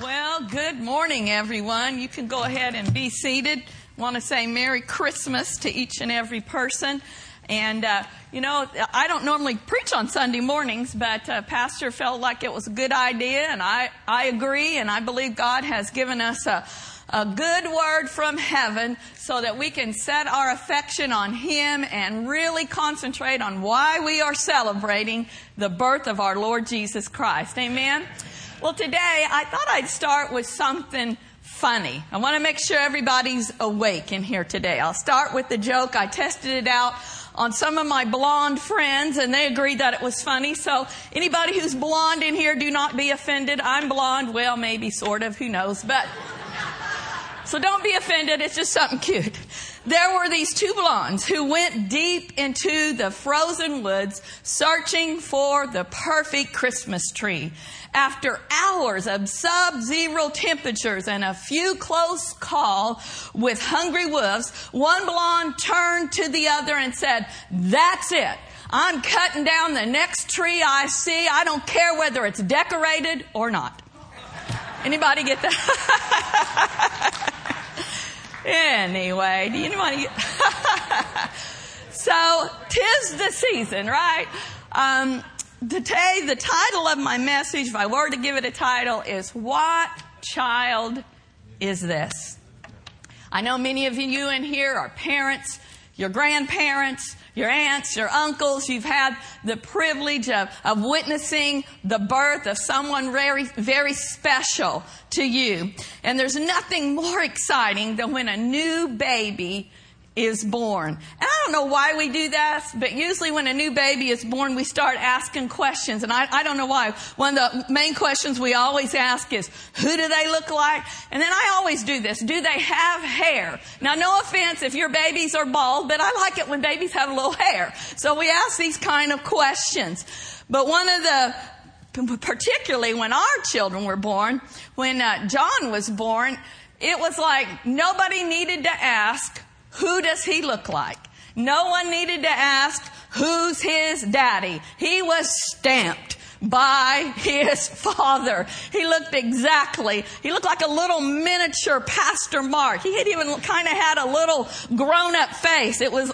Well, good morning, everyone. You can go ahead and be seated. Want to say Merry Christmas to each and every person. And, uh, you know, I don't normally preach on Sunday mornings, but uh, Pastor felt like it was a good idea, and I, I agree, and I believe God has given us a, a good word from heaven so that we can set our affection on Him and really concentrate on why we are celebrating the birth of our Lord Jesus Christ. Amen? Well, today I thought I'd start with something funny. I want to make sure everybody's awake in here today. I'll start with the joke. I tested it out on some of my blonde friends and they agreed that it was funny. So anybody who's blonde in here, do not be offended. I'm blonde. Well, maybe sort of. Who knows? But so don't be offended. It's just something cute. There were these two blondes who went deep into the frozen woods searching for the perfect Christmas tree. After hours of sub-zero temperatures and a few close call with hungry wolves, one blonde turned to the other and said, that's it. I'm cutting down the next tree I see. I don't care whether it's decorated or not. Anybody get that? Anyway, do you want to so, tis the season, right? Um, today, the title of my message, if I were to give it a title, is What Child is This? I know many of you in here are parents, your grandparents, your aunts, your uncles, you've had the privilege of, of witnessing the birth of someone very, very special to you. And there's nothing more exciting than when a new baby is born. And I don't know why we do that, but usually when a new baby is born, we start asking questions. And I, I, don't know why. One of the main questions we always ask is, who do they look like? And then I always do this. Do they have hair? Now, no offense if your babies are bald, but I like it when babies have a little hair. So we ask these kind of questions. But one of the particularly when our children were born, when uh, John was born, it was like nobody needed to ask, who does he look like? No one needed to ask, who's his daddy? He was stamped by his father. He looked exactly, he looked like a little miniature Pastor Mark. He had even kind of had a little grown up face. It was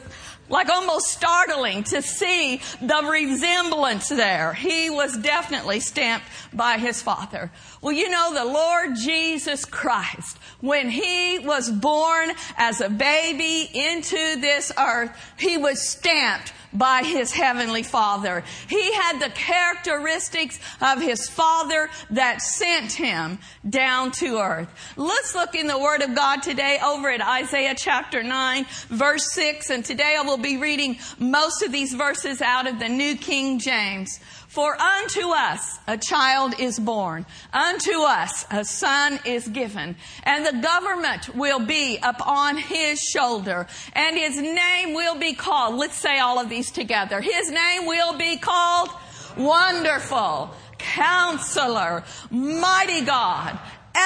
like almost startling to see the resemblance there. He was definitely stamped by his father. Well, you know, the Lord Jesus Christ, when he was born as a baby into this earth, he was stamped by his heavenly father. He had the characteristics of his father that sent him down to earth. Let's look in the word of God today over at Isaiah chapter 9 verse 6 and today I will be reading most of these verses out of the New King James. For unto us a child is born, unto us a son is given, and the government will be upon his shoulder, and his name will be called, let's say all of these together, his name will be called Wonderful, Counselor, Mighty God,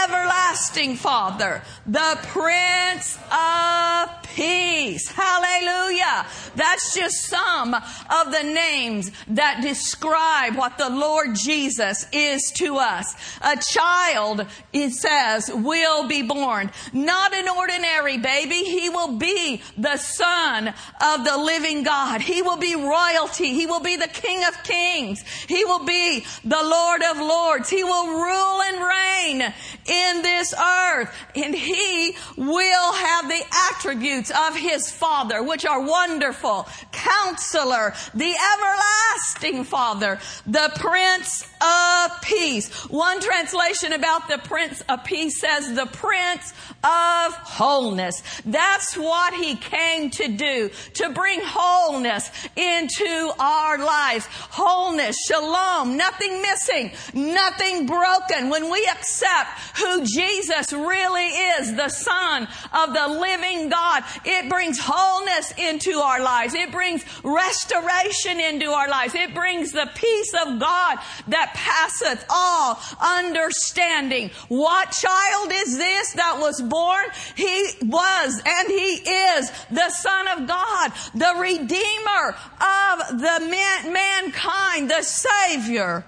everlasting Father, the Prince of Peace. Hallelujah. That's just some of the names that describe what the Lord Jesus is to us. A child, it says, will be born. Not an ordinary baby. He will be the son of the living God. He will be royalty. He will be the King of Kings. He will be the Lord of Lords. He will rule and reign in this earth. And he will have the attributes of his father, which are wonderful, counselor, the everlasting father, the prince of peace. One translation about the prince of peace says the prince of wholeness. That's what he came to do, to bring wholeness into our lives. Wholeness, shalom, nothing missing, nothing broken. When we accept who Jesus really is, the son of the living God, it brings wholeness into our lives. It brings restoration into our lives. It brings the peace of God that passeth all understanding. What child is this that was born? He was and he is the Son of God, the Redeemer of the man- mankind, the Savior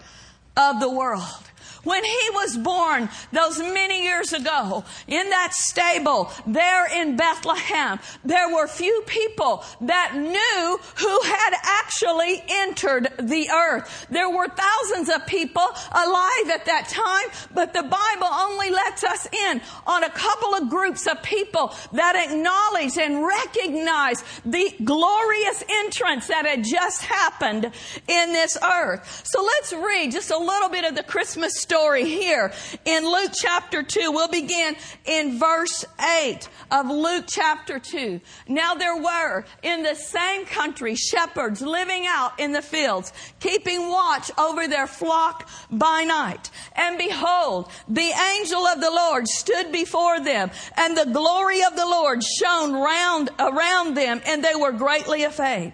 of the world. When he was born those many years ago in that stable there in Bethlehem, there were few people that knew who had actually entered the earth. There were thousands of people alive at that time, but the Bible only lets us in on a couple of groups of people that acknowledge and recognize the glorious entrance that had just happened in this earth. So let's read just a little bit of the Christmas story here in Luke chapter 2. We'll begin in verse 8 of Luke chapter 2. Now there were in the same country shepherds living out in the fields, keeping watch over their flock by night. And behold, the angel of the Lord stood before them, and the glory of the Lord shone round around them, and they were greatly afraid.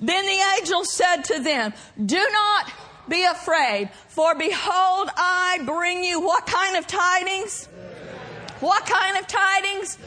Then the angel said to them, Do not be afraid, for behold, I bring you what kind of tidings? What kind of tidings?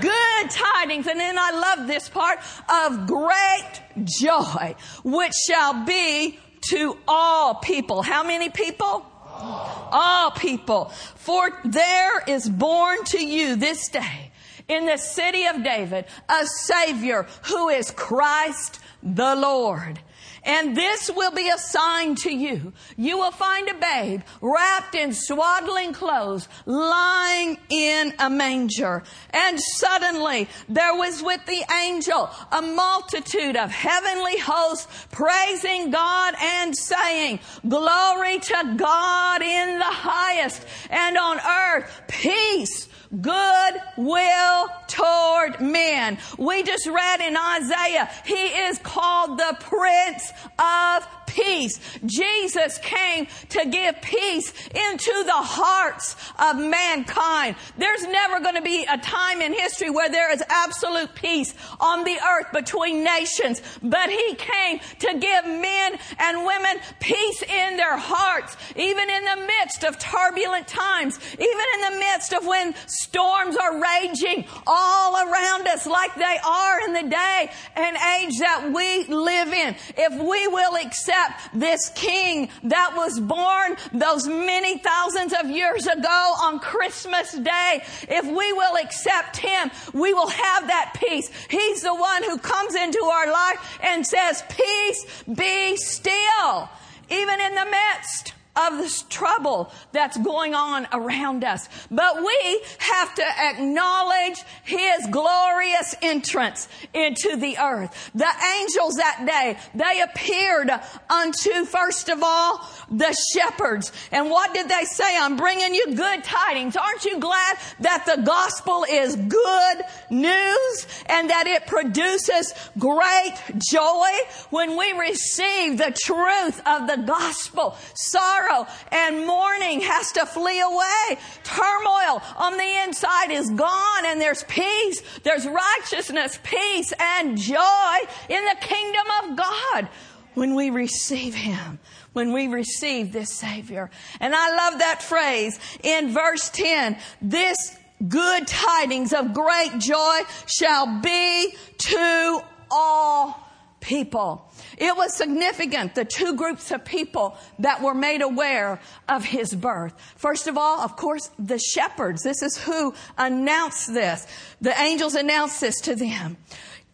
Good tidings. And then I love this part of great joy, which shall be to all people. How many people? All people. For there is born to you this day in the city of David a Savior who is Christ the Lord. And this will be a sign to you. You will find a babe wrapped in swaddling clothes, lying in a manger. And suddenly there was with the angel a multitude of heavenly hosts praising God and saying, glory to God in the highest and on earth peace good will toward men. We just read in Isaiah, He is called the Prince of peace. Jesus came to give peace into the hearts of mankind. There's never going to be a time in history where there is absolute peace on the earth between nations, but He came to give men and women peace in their hearts, even in the midst of turbulent times, even in the midst of when storms are raging all around us like they are in the day and age that we live in. If we will accept this king that was born those many thousands of years ago on Christmas Day. If we will accept him, we will have that peace. He's the one who comes into our life and says, peace be still, even in the midst of this trouble that's going on around us. But we have to acknowledge His glorious entrance into the earth. The angels that day, they appeared unto, first of all, the shepherds. And what did they say? I'm bringing you good tidings. Aren't you glad that the gospel is good news and that it produces great joy when we receive the truth of the gospel? Sorrow sorrow and mourning has to flee away. Turmoil on the inside is gone and there's peace. There's righteousness, peace, and joy in the kingdom of God when we receive Him when we receive this Savior. And I love that phrase in verse 10. This good tidings of great joy shall be to all people. It was significant, the two groups of people that were made aware of his birth. First of all, of course, the shepherds. This is who announced this. The angels announced this to them.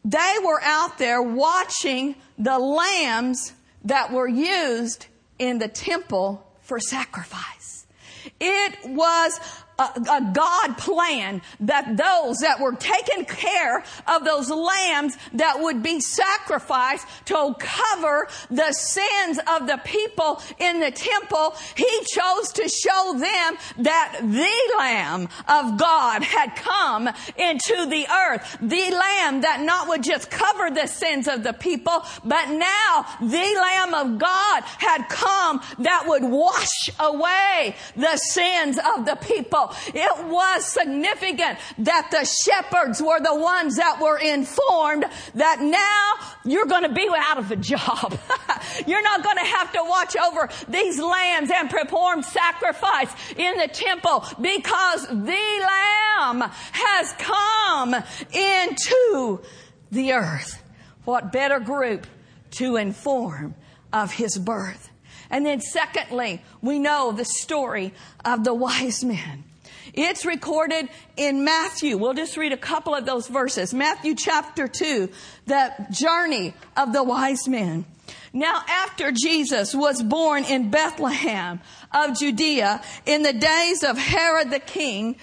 They were out there watching the lambs that were used in the temple for sacrifice. It was a, a, God plan that those that were taking care of those lambs that would be sacrificed to cover the sins of the people in the temple, he chose to show them that the Lamb of God had come into the earth. The Lamb that not would just cover the sins of the people, but now the Lamb of God had come that would wash away the sins of the people. It was significant that the shepherds were the ones that were informed that now you're going to be out of a job. you're not going to have to watch over these lambs and perform sacrifice in the temple because the lamb has come into the earth. What better group to inform of his birth? And then secondly, we know the story of the wise men. It's recorded in Matthew. We'll just read a couple of those verses. Matthew chapter 2, the journey of the wise men. Now, after Jesus was born in Bethlehem of Judea in the days of Herod the king,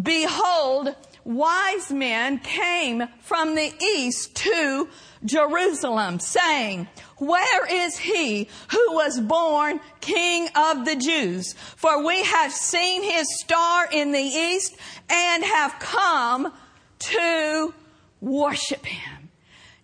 behold, wise men came from the east to Jerusalem saying, where is he who was born king of the Jews? For we have seen his star in the east and have come to worship him.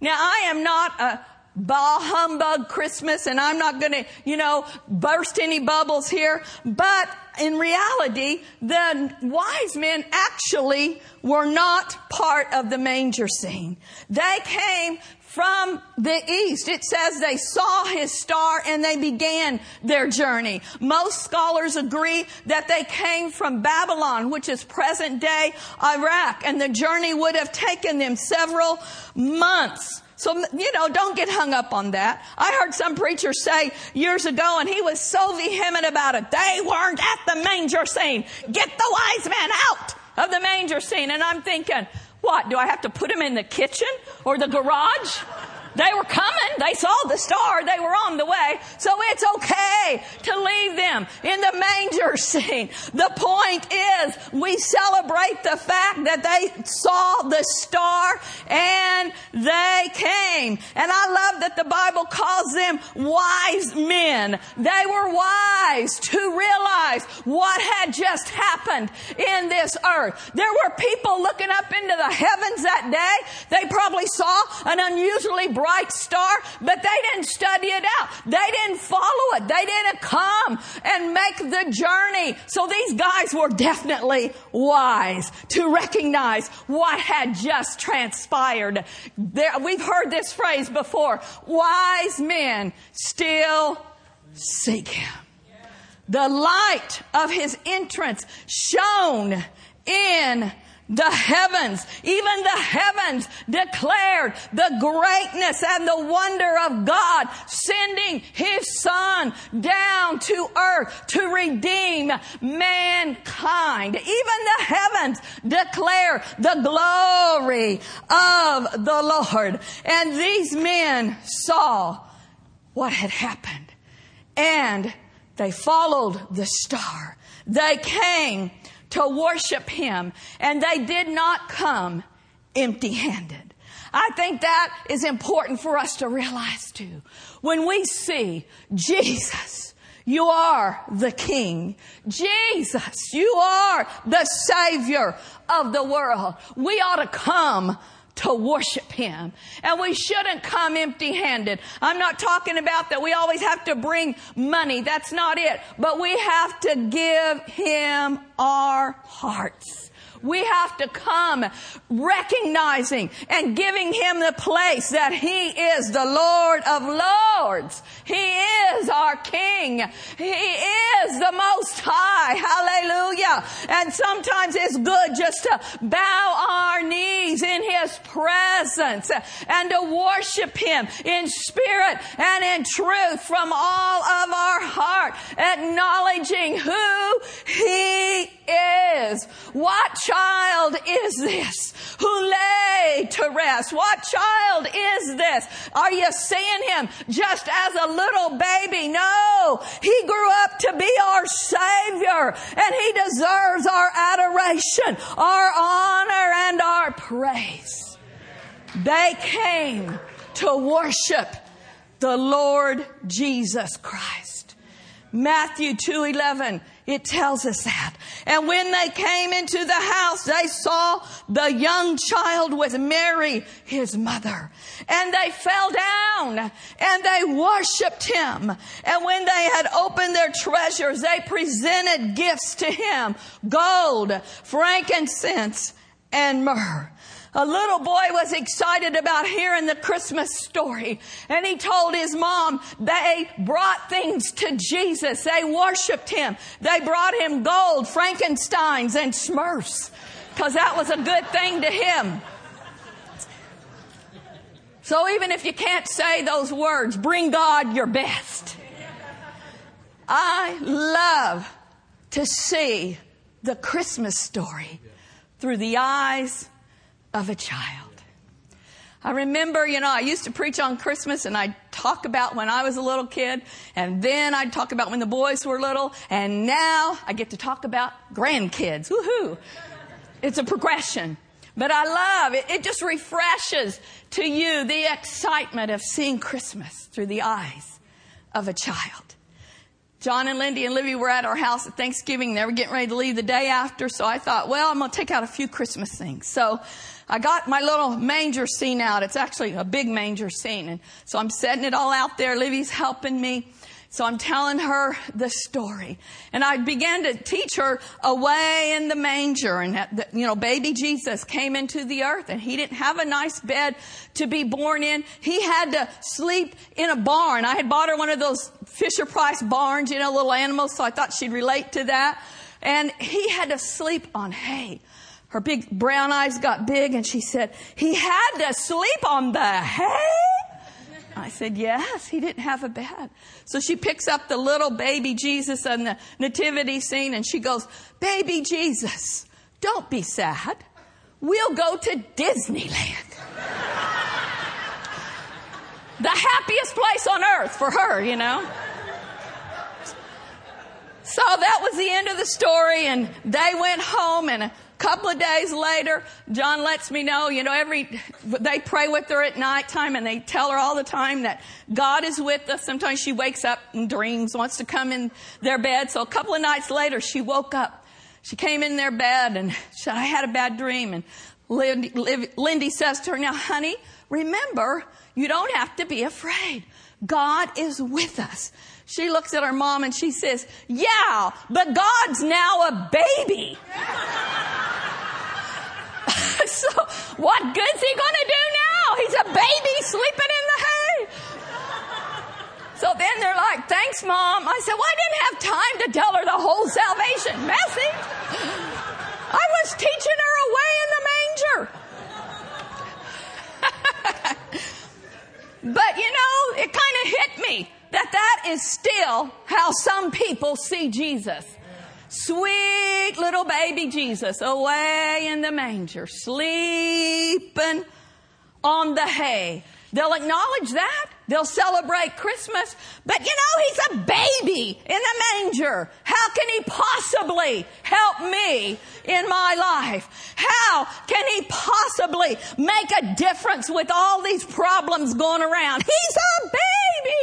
Now I am not a bah humbug Christmas and I'm not gonna, you know, burst any bubbles here, but in reality, the wise men actually were not part of the manger scene. They came from the east. It says they saw his star and they began their journey. Most scholars agree that they came from Babylon, which is present day Iraq, and the journey would have taken them several months. So, you know, don't get hung up on that. I heard some preacher say years ago, and he was so vehement about it. They weren't at the manger scene. Get the wise men out of the manger scene. And I'm thinking, what? Do I have to put them in the kitchen or the garage? They were coming. They saw the star. They were on the way. So it's okay to leave them in the manger scene. The point is we celebrate the fact that they saw the star and they came. And I love that the Bible calls them wise men. They were wise to realize what had just happened in this earth. There were people looking up into the heavens that day. They probably saw an unusually bright bright star, but they didn't study it out. They didn't follow it. They didn't come and make the journey. So these guys were definitely wise to recognize what had just transpired. There, we've heard this phrase before. Wise men still seek him. The light of his entrance shone in the heavens, even the heavens declared the greatness and the wonder of God sending His Son down to earth to redeem mankind. Even the heavens declare the glory of the Lord. And these men saw what had happened and they followed the star. They came to worship Him and they did not come empty handed. I think that is important for us to realize too. When we see Jesus, you are the King. Jesus, you are the Savior of the world. We ought to come to worship Him. And we shouldn't come empty handed. I'm not talking about that we always have to bring money. That's not it. But we have to give Him our hearts. We have to come recognizing and giving Him the place that He is the Lord of Lords. He is our King. He is the Most High. Hallelujah. And sometimes it's good just to bow our knees in His presence and to worship Him in spirit and in truth from all of our heart, acknowledging who He is. What child is this who lay to rest? What child is this? Are you seeing him just as a little baby? No, he grew up to be our Savior and he deserves our adoration, our honor, and our praise. They came to worship the Lord Jesus Christ. Matthew 2:11 it tells us that. And when they came into the house, they saw the young child with Mary, his mother. And they fell down and they worshiped him. And when they had opened their treasures, they presented gifts to him. Gold, frankincense, and myrrh a little boy was excited about hearing the Christmas story. And he told his mom they brought things to Jesus. They worshiped him. They brought him gold, Frankensteins, and Smurfs. Cause that was a good thing to him. So even if you can't say those words, bring God your best. I love to see the Christmas story through the eyes of a child. I remember, you know, I used to preach on Christmas and I'd talk about when I was a little kid and then I'd talk about when the boys were little and now I get to talk about grandkids. Woohoo! It's a progression. But I love it. It just refreshes to you the excitement of seeing Christmas through the eyes of a child. John and Lindy and Livy were at our house at Thanksgiving. They were getting ready to leave the day after. So I thought, well, I'm going to take out a few Christmas things. So I got my little manger scene out. It's actually a big manger scene. And so I'm setting it all out there. Livy's helping me. So I'm telling her the story. And I began to teach her away in the manger and that, you know, baby Jesus came into the earth and he didn't have a nice bed to be born in. He had to sleep in a barn. I had bought her one of those Fisher Price barns, you know, little animals. So I thought she'd relate to that. And he had to sleep on hay. Her big brown eyes got big and she said, he had to sleep on the hay? I said, yes, he didn't have a bed. So she picks up the little baby Jesus on the nativity scene and she goes, baby Jesus, don't be sad. We'll go to Disneyland. the happiest place on earth for her, you know. So that was the end of the story and they went home and couple of days later, John lets me know, you know, every, they pray with her at nighttime and they tell her all the time that God is with us. Sometimes she wakes up and dreams, wants to come in their bed. So a couple of nights later, she woke up. She came in their bed and said, I had a bad dream. And Lindy, Lindy says to her, now honey, remember, you don't have to be afraid. God is with us. She looks at her mom and she says, yeah, but God's now a baby. so what good's he gonna do now? He's a baby sleeping in the hay. So then they're like, thanks mom. I said, well, I didn't have time to tell her the whole salvation message. I was teaching her away in the manger. but you know, it kind of hit me that that is still how some people see Jesus. Sweet little baby Jesus away in the manger, sleeping on the hay. They'll acknowledge that. They'll celebrate Christmas. But you know, he's a baby in a manger. How can he possibly help me in my life? How can he possibly make a difference with all these problems going around? He's a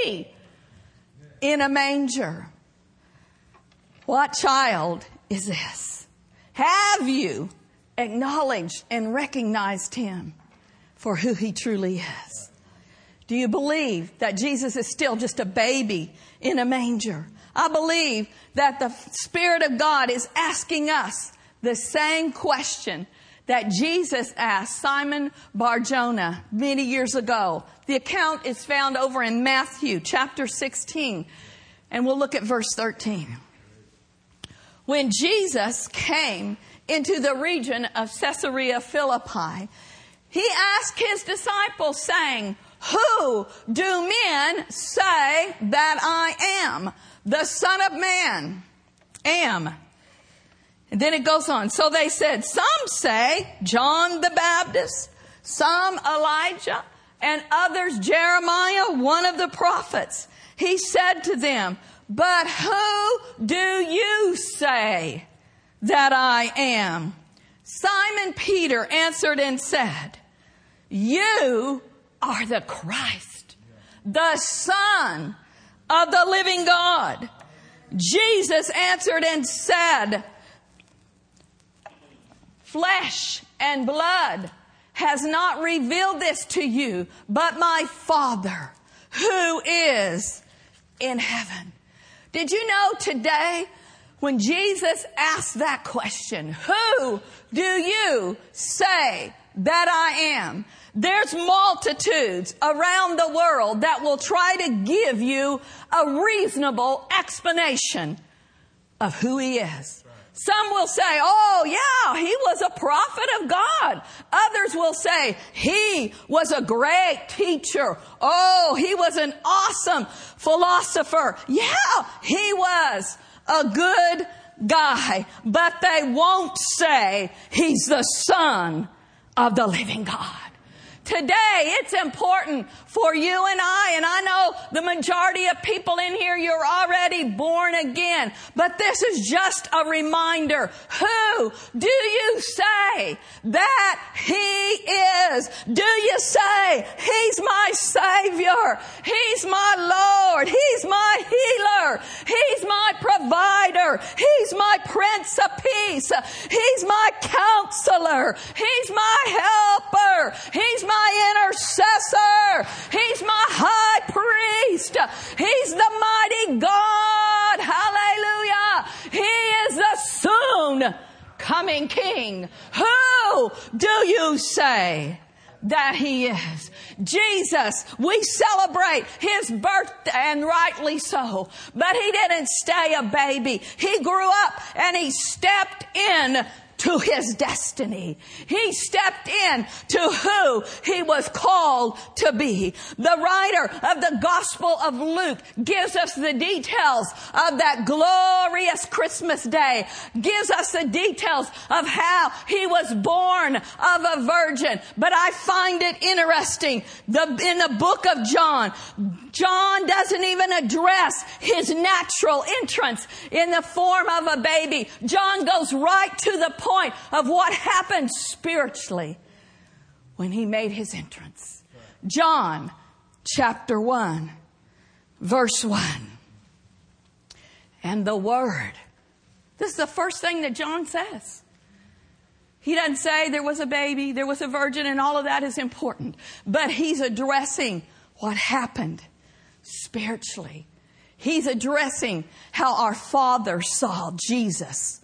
baby in a manger. What child is this? Have you acknowledged and recognized him for who he truly is? Do you believe that Jesus is still just a baby in a manger? I believe that the Spirit of God is asking us the same question that Jesus asked Simon Barjona many years ago. The account is found over in Matthew chapter 16, and we'll look at verse 13. When Jesus came into the region of Caesarea Philippi, he asked his disciples saying, who do men say that I am? The son of man am. And then it goes on. So they said, some say John the Baptist, some Elijah, and others Jeremiah, one of the prophets. He said to them, but who do you say that I am? Simon Peter answered and said, you are the Christ, the Son of the living God. Jesus answered and said, flesh and blood has not revealed this to you, but my Father who is in heaven. Did you know today when Jesus asked that question, who do you say that I am? There's multitudes around the world that will try to give you a reasonable explanation of who he is. Some will say, oh yeah, he was a prophet of God. Others will say, he was a great teacher. Oh, he was an awesome philosopher. Yeah, he was a good guy. But they won't say he's the son of the living God. Today, it's important for you and I, and I know the majority of people in here, you're already born again. But this is just a reminder. Who do you say that He is? Do you say, He's my Savior? He's my Lord. He's my healer. He's my provider. He's my Prince of Peace. He's my counselor. He's my helper. He's my intercessor. He's my high priest. He's the mighty God. Hallelujah. He is the soon coming King. Who do you say that he is. Jesus, we celebrate his birthday and rightly so. But he didn't stay a baby. He grew up and he stepped in to his destiny. He stepped in to who he was called to be. The writer of the Gospel of Luke gives us the details of that glorious Christmas day, gives us the details of how he was born of a virgin. But I find it interesting. The, in the book of John, John doesn't even address his natural entrance in the form of a baby. John goes right to the point point of what happened spiritually when he made his entrance. John chapter 1, verse 1. And the Word. This is the first thing that John says. He doesn't say there was a baby, there was a virgin, and all of that is important. But he's addressing what happened spiritually. He's addressing how our Father saw Jesus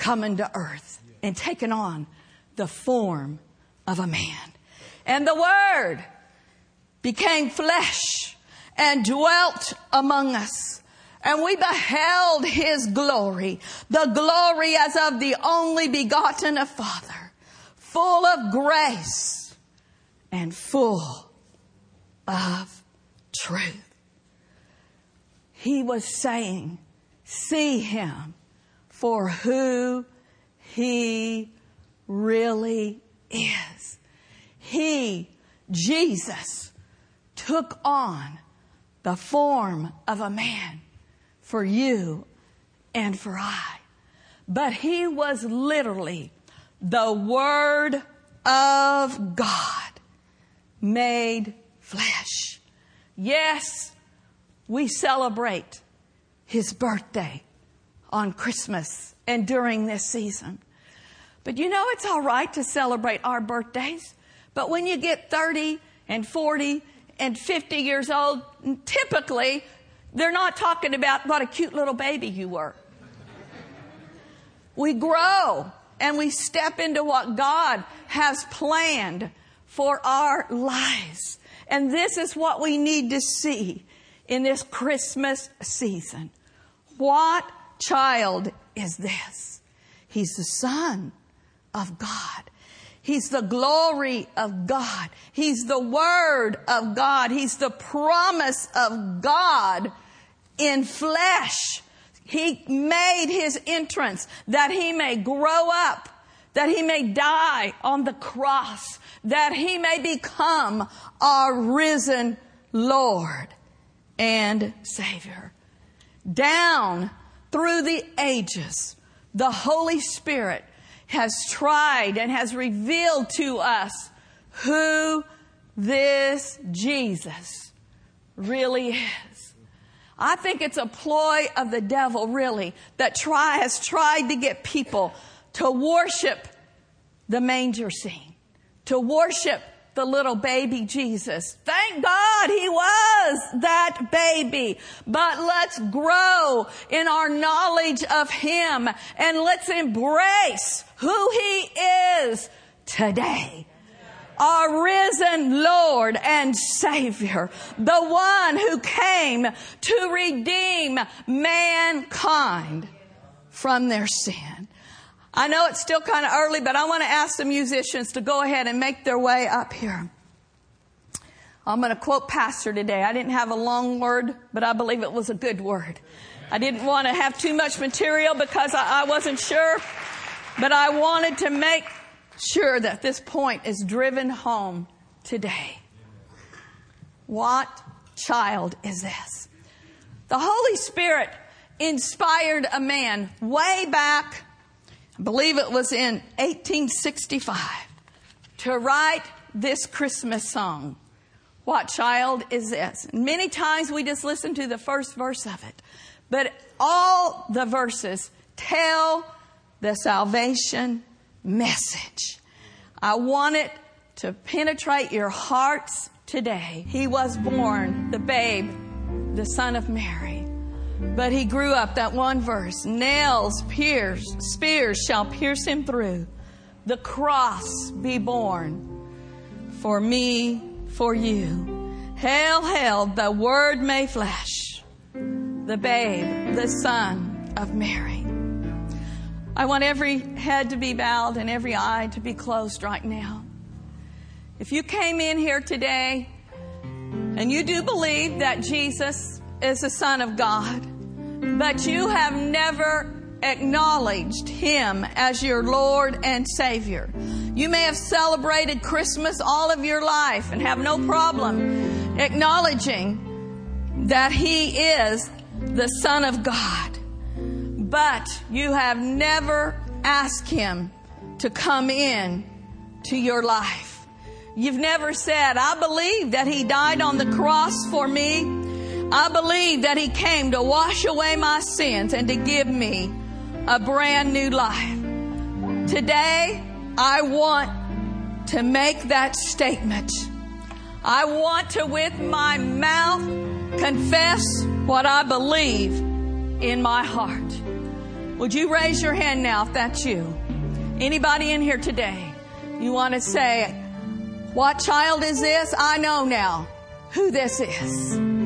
coming to earth and taking on the form of a man. And the Word became flesh and dwelt among us. And we beheld His glory, the glory as of the only begotten of Father, full of grace and full of truth. He was saying, see Him for who he really is. He, Jesus, took on the form of a man for you and for I. But he was literally the Word of God made flesh. Yes, we celebrate his birthday on Christmas and during this season. But you know, it's all right to celebrate our birthdays. But when you get 30 and 40 and 50 years old, typically they're not talking about what a cute little baby you were. we grow and we step into what God has planned for our lives. And this is what we need to see in this Christmas season. What child is this? He's the son of God. He's the glory of God. He's the word of God. He's the promise of God in flesh. He made his entrance that he may grow up, that he may die on the cross, that he may become our risen Lord and Savior. Down through the ages, the Holy Spirit has tried and has revealed to us who this Jesus really is. I think it's a ploy of the devil, really, that try, has tried to get people to worship the manger scene, to worship the little baby Jesus. Thank God he was that baby. But let's grow in our knowledge of him and let's embrace who he is today our risen Lord and Savior, the one who came to redeem mankind from their sin. I know it's still kind of early, but I want to ask the musicians to go ahead and make their way up here. I'm going to quote Pastor today. I didn't have a long word, but I believe it was a good word. I didn't want to have too much material because I, I wasn't sure, but I wanted to make sure that this point is driven home today. What child is this? The Holy Spirit inspired a man way back, I believe it was in 1865, to write this Christmas song. What child is this? Many times we just listen to the first verse of it, but all the verses tell the salvation message. I want it to penetrate your hearts today. He was born, the babe, the son of Mary. But he grew up, that one verse, nails, pierce, spears shall pierce him through. The cross be borne for me, for you. Hail, hail, the word made flesh. The babe, the son of Mary. I want every head to be bowed and every eye to be closed right now. If you came in here today and you do believe that Jesus is the Son of God, but you have never acknowledged Him as your Lord and Savior. You may have celebrated Christmas all of your life and have no problem acknowledging that He is the Son of God but you have never asked Him to come in to your life. You've never said, I believe that He died on the cross for me. I believe that He came to wash away my sins and to give me a brand new life. Today, I want to make that statement. I want to, with my mouth, confess what I believe in my heart. Would you raise your hand now if that's you? Anybody in here today? You want to say, what child is this? I know now who this is.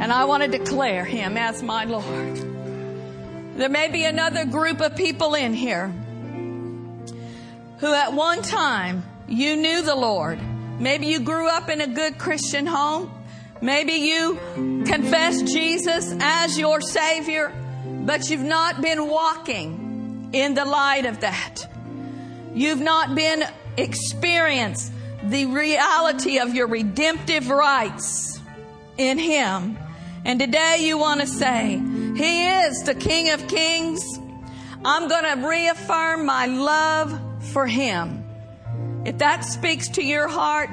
And I want to declare him as my Lord. There may be another group of people in here who at one time you knew the Lord. Maybe you grew up in a good Christian home. Maybe you confessed Jesus as your Savior but you've not been walking in the light of that. You've not been experienced the reality of your redemptive rights in Him. And today you want to say, He is the King of Kings. I'm going to reaffirm my love for Him. If that speaks to your heart,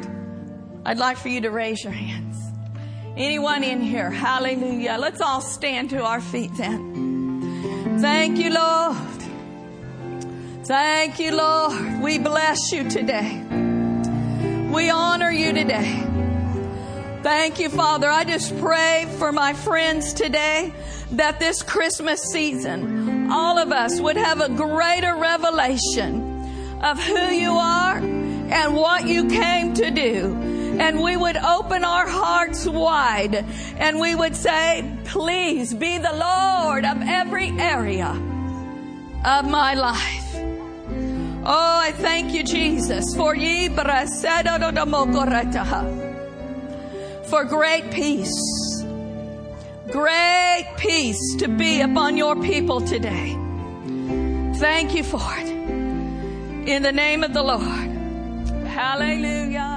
I'd like for you to raise your hands. Anyone in here? Hallelujah. Let's all stand to our feet then. Thank you, Lord. Thank you, Lord. We bless you today. We honor you today. Thank you, Father. I just pray for my friends today that this Christmas season, all of us would have a greater revelation of who you are and what you came to do and we would open our hearts wide and we would say, please be the Lord of every area of my life. Oh, I thank you, Jesus, for ye for great peace. Great peace to be upon your people today. Thank you for it. In the name of the Lord. Hallelujah.